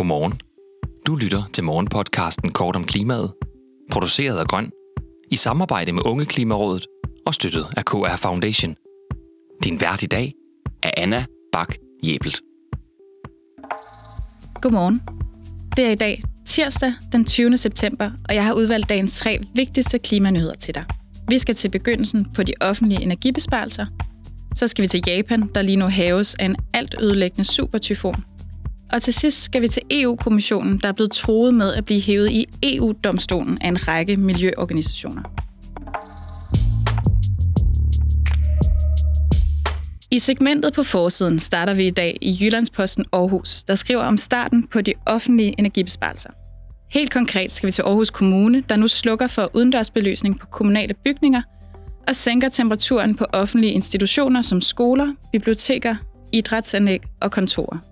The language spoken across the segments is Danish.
Godmorgen. Du lytter til morgenpodcasten Kort om klimaet, produceret af Grøn, i samarbejde med Unge Klimarådet og støttet af KR Foundation. Din vært i dag er Anna Bak Jebelt. Godmorgen. Det er i dag tirsdag den 20. september, og jeg har udvalgt dagens tre vigtigste klimanyheder til dig. Vi skal til begyndelsen på de offentlige energibesparelser. Så skal vi til Japan, der lige nu haves af en alt ødelæggende supertyfon. Og til sidst skal vi til EU-kommissionen, der er blevet troet med at blive hævet i EU-domstolen af en række miljøorganisationer. I segmentet på forsiden starter vi i dag i Jyllandsposten Aarhus, der skriver om starten på de offentlige energibesparelser. Helt konkret skal vi til Aarhus Kommune, der nu slukker for udendørsbelysning på kommunale bygninger og sænker temperaturen på offentlige institutioner som skoler, biblioteker, idrætsanlæg og kontorer.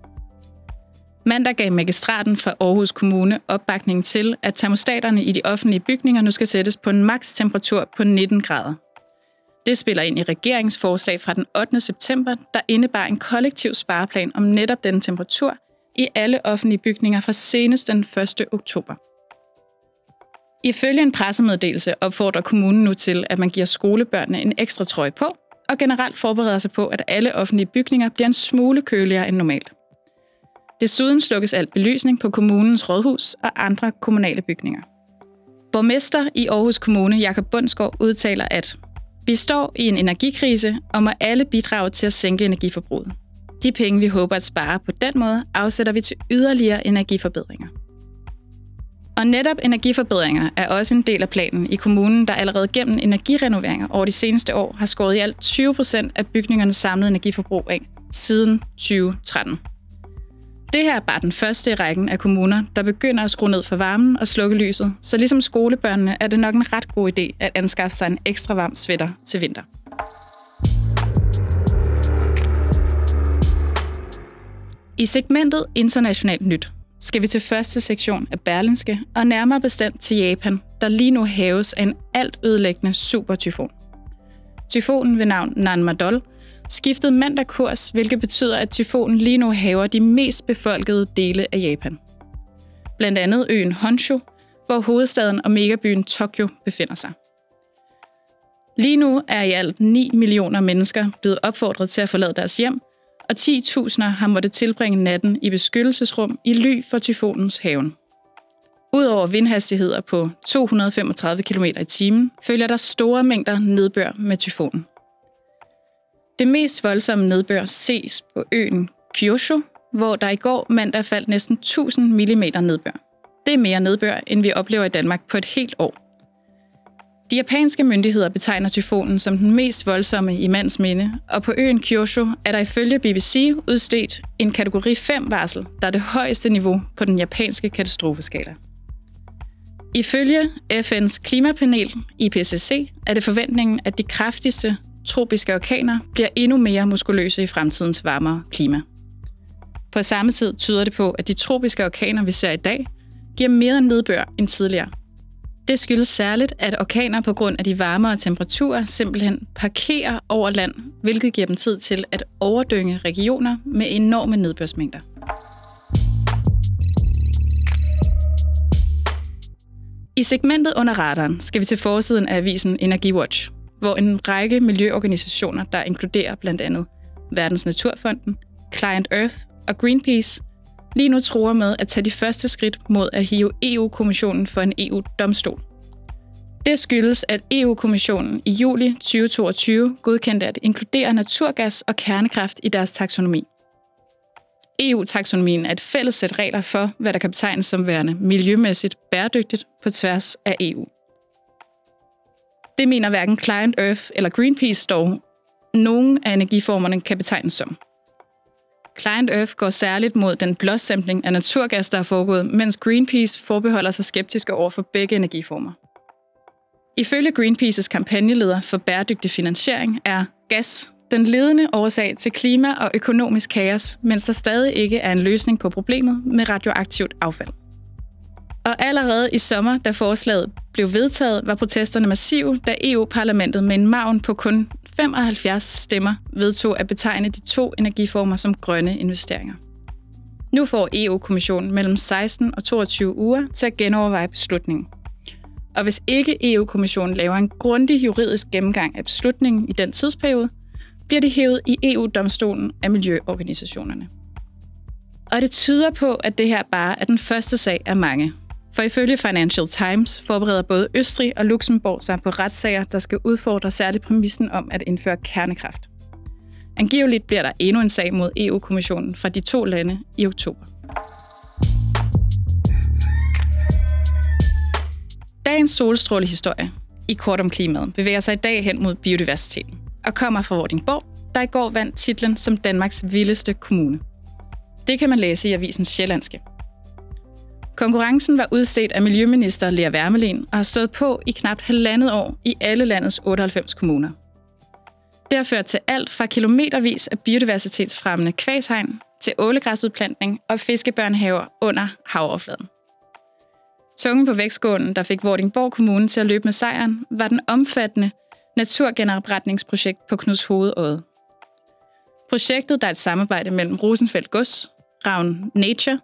Mandag gav magistraten fra Aarhus Kommune opbakning til, at termostaterne i de offentlige bygninger nu skal sættes på en maks temperatur på 19 grader. Det spiller ind i regeringsforslag fra den 8. september, der indebar en kollektiv spareplan om netop den temperatur i alle offentlige bygninger fra senest den 1. oktober. Ifølge en pressemeddelelse opfordrer kommunen nu til, at man giver skolebørnene en ekstra trøje på, og generelt forbereder sig på, at alle offentlige bygninger bliver en smule køligere end normalt. Desuden slukkes alt belysning på kommunens rådhus og andre kommunale bygninger. Borgmester i Aarhus Kommune, Jakob Bundsgaard, udtaler, at vi står i en energikrise og må alle bidrage til at sænke energiforbruget. De penge, vi håber at spare på den måde, afsætter vi til yderligere energiforbedringer. Og netop energiforbedringer er også en del af planen i kommunen, der allerede gennem energirenoveringer over de seneste år har skåret i alt 20 procent af bygningernes samlede energiforbrug af siden 2013. Det her er bare den første i rækken af kommuner, der begynder at skrue ned for varmen og slukke lyset, så ligesom skolebørnene er det nok en ret god idé at anskaffe sig en ekstra varm sweater til vinter. I segmentet Internationalt Nyt skal vi til første sektion af Berlinske, og nærmere bestemt til Japan, der lige nu haves af en alt ødelæggende supertyfon. Tyfonen ved navn Nanmadol skiftede mandag kurs, hvilket betyder, at tyfonen lige nu haver de mest befolkede dele af Japan. Blandt andet øen Honshu, hvor hovedstaden og megabyen Tokyo befinder sig. Lige nu er i alt 9 millioner mennesker blevet opfordret til at forlade deres hjem, og 10.000 har måttet tilbringe natten i beskyttelsesrum i ly for tyfonens haven. Udover vindhastigheder på 235 km i timen, følger der store mængder nedbør med tyfonen. Det mest voldsomme nedbør ses på øen Kyushu, hvor der i går mandag faldt næsten 1000 mm nedbør. Det er mere nedbør, end vi oplever i Danmark på et helt år. De japanske myndigheder betegner tyfonen som den mest voldsomme i mands minde, og på øen Kyushu er der ifølge BBC udstedt en kategori 5-varsel, der er det højeste niveau på den japanske katastrofeskala. Ifølge FN's klimapanel, IPCC, er det forventningen, at de kraftigste tropiske orkaner bliver endnu mere muskuløse i fremtidens varmere klima. På samme tid tyder det på, at de tropiske orkaner, vi ser i dag, giver mere nedbør end tidligere. Det skyldes særligt, at orkaner på grund af de varmere temperaturer simpelthen parkerer over land, hvilket giver dem tid til at overdynge regioner med enorme nedbørsmængder. I segmentet under radaren skal vi til forsiden af avisen Energiwatch, hvor en række miljøorganisationer, der inkluderer blandt andet Verdens Naturfonden, Client Earth og Greenpeace, lige nu tror med at tage de første skridt mod at hive EU-kommissionen for en EU-domstol. Det skyldes, at EU-kommissionen i juli 2022 godkendte at inkludere naturgas og kernekraft i deres taksonomi. EU-taksonomien er et fælles sæt regler for, hvad der kan betegnes som værende miljømæssigt bæredygtigt på tværs af EU. Det mener hverken Client Earth eller Greenpeace dog, nogen af energiformerne kan betegnes som. Client Earth går særligt mod den blåstempling af naturgas, der er foregået, mens Greenpeace forbeholder sig skeptiske over for begge energiformer. Ifølge Greenpeaces kampagneleder for bæredygtig finansiering er gas den ledende årsag til klima- og økonomisk kaos, mens der stadig ikke er en løsning på problemet med radioaktivt affald. Og allerede i sommer, da forslaget blev vedtaget, var protesterne massive, da EU-parlamentet med en maven på kun 75 stemmer vedtog at betegne de to energiformer som grønne investeringer. Nu får EU-kommissionen mellem 16 og 22 uger til at genoverveje beslutningen. Og hvis ikke EU-kommissionen laver en grundig juridisk gennemgang af beslutningen i den tidsperiode, bliver det hævet i EU-domstolen af miljøorganisationerne. Og det tyder på, at det her bare er den første sag af mange. For ifølge Financial Times forbereder både Østrig og Luxembourg sig på retssager, der skal udfordre særligt præmissen om at indføre kernekraft. Angiveligt bliver der endnu en sag mod EU-kommissionen fra de to lande i oktober. Dagens solstrålehistorie i kort om klimaet bevæger sig i dag hen mod biodiversiteten og kommer fra Vordingborg, der i går vandt titlen som Danmarks vildeste kommune. Det kan man læse i avisen Sjællandske. Konkurrencen var udstedt af Miljøminister Lea Wermelin og har stået på i knap halvandet år i alle landets 98 kommuner. Det har ført til alt fra kilometervis af biodiversitetsfremmende kvæshegn til ålegræsudplantning og fiskebørnehaver under havoverfladen. Tungen på vægtskålen, der fik Vordingborg Kommune til at løbe med sejren, var den omfattende naturgenopretningsprojekt på Knuds Hovedåde. Projektet, der er et samarbejde mellem Rosenfeldt Gods, Ravn Nature,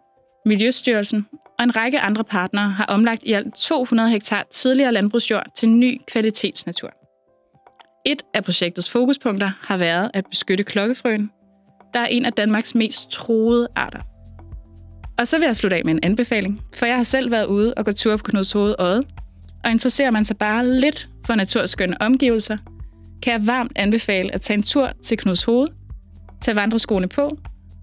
Miljøstyrelsen og en række andre partnere, har omlagt i alt 200 hektar tidligere landbrugsjord til ny kvalitetsnatur. Et af projektets fokuspunkter har været at beskytte klokkefrøen, der er en af Danmarks mest troede arter. Og så vil jeg slutte af med en anbefaling, for jeg har selv været ude og gå tur på Knuds Hoved Øde, og interesserer man sig bare lidt for naturskønne omgivelser, kan jeg varmt anbefale at tage en tur til Knuds Hoved, tage vandreskoene på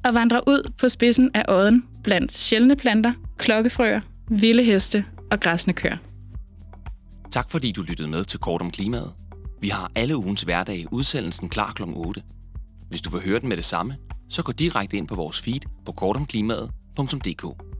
og vandre ud på spidsen af åden blandt sjældne planter, klokkefrøer, vilde heste og græsne køer. Tak fordi du lyttede med til Kort om Klimaet. Vi har alle ugens hverdag udsendelsen klar kl. 8. Hvis du vil høre den med det samme, så gå direkte ind på vores feed på kortomklimaet.dk.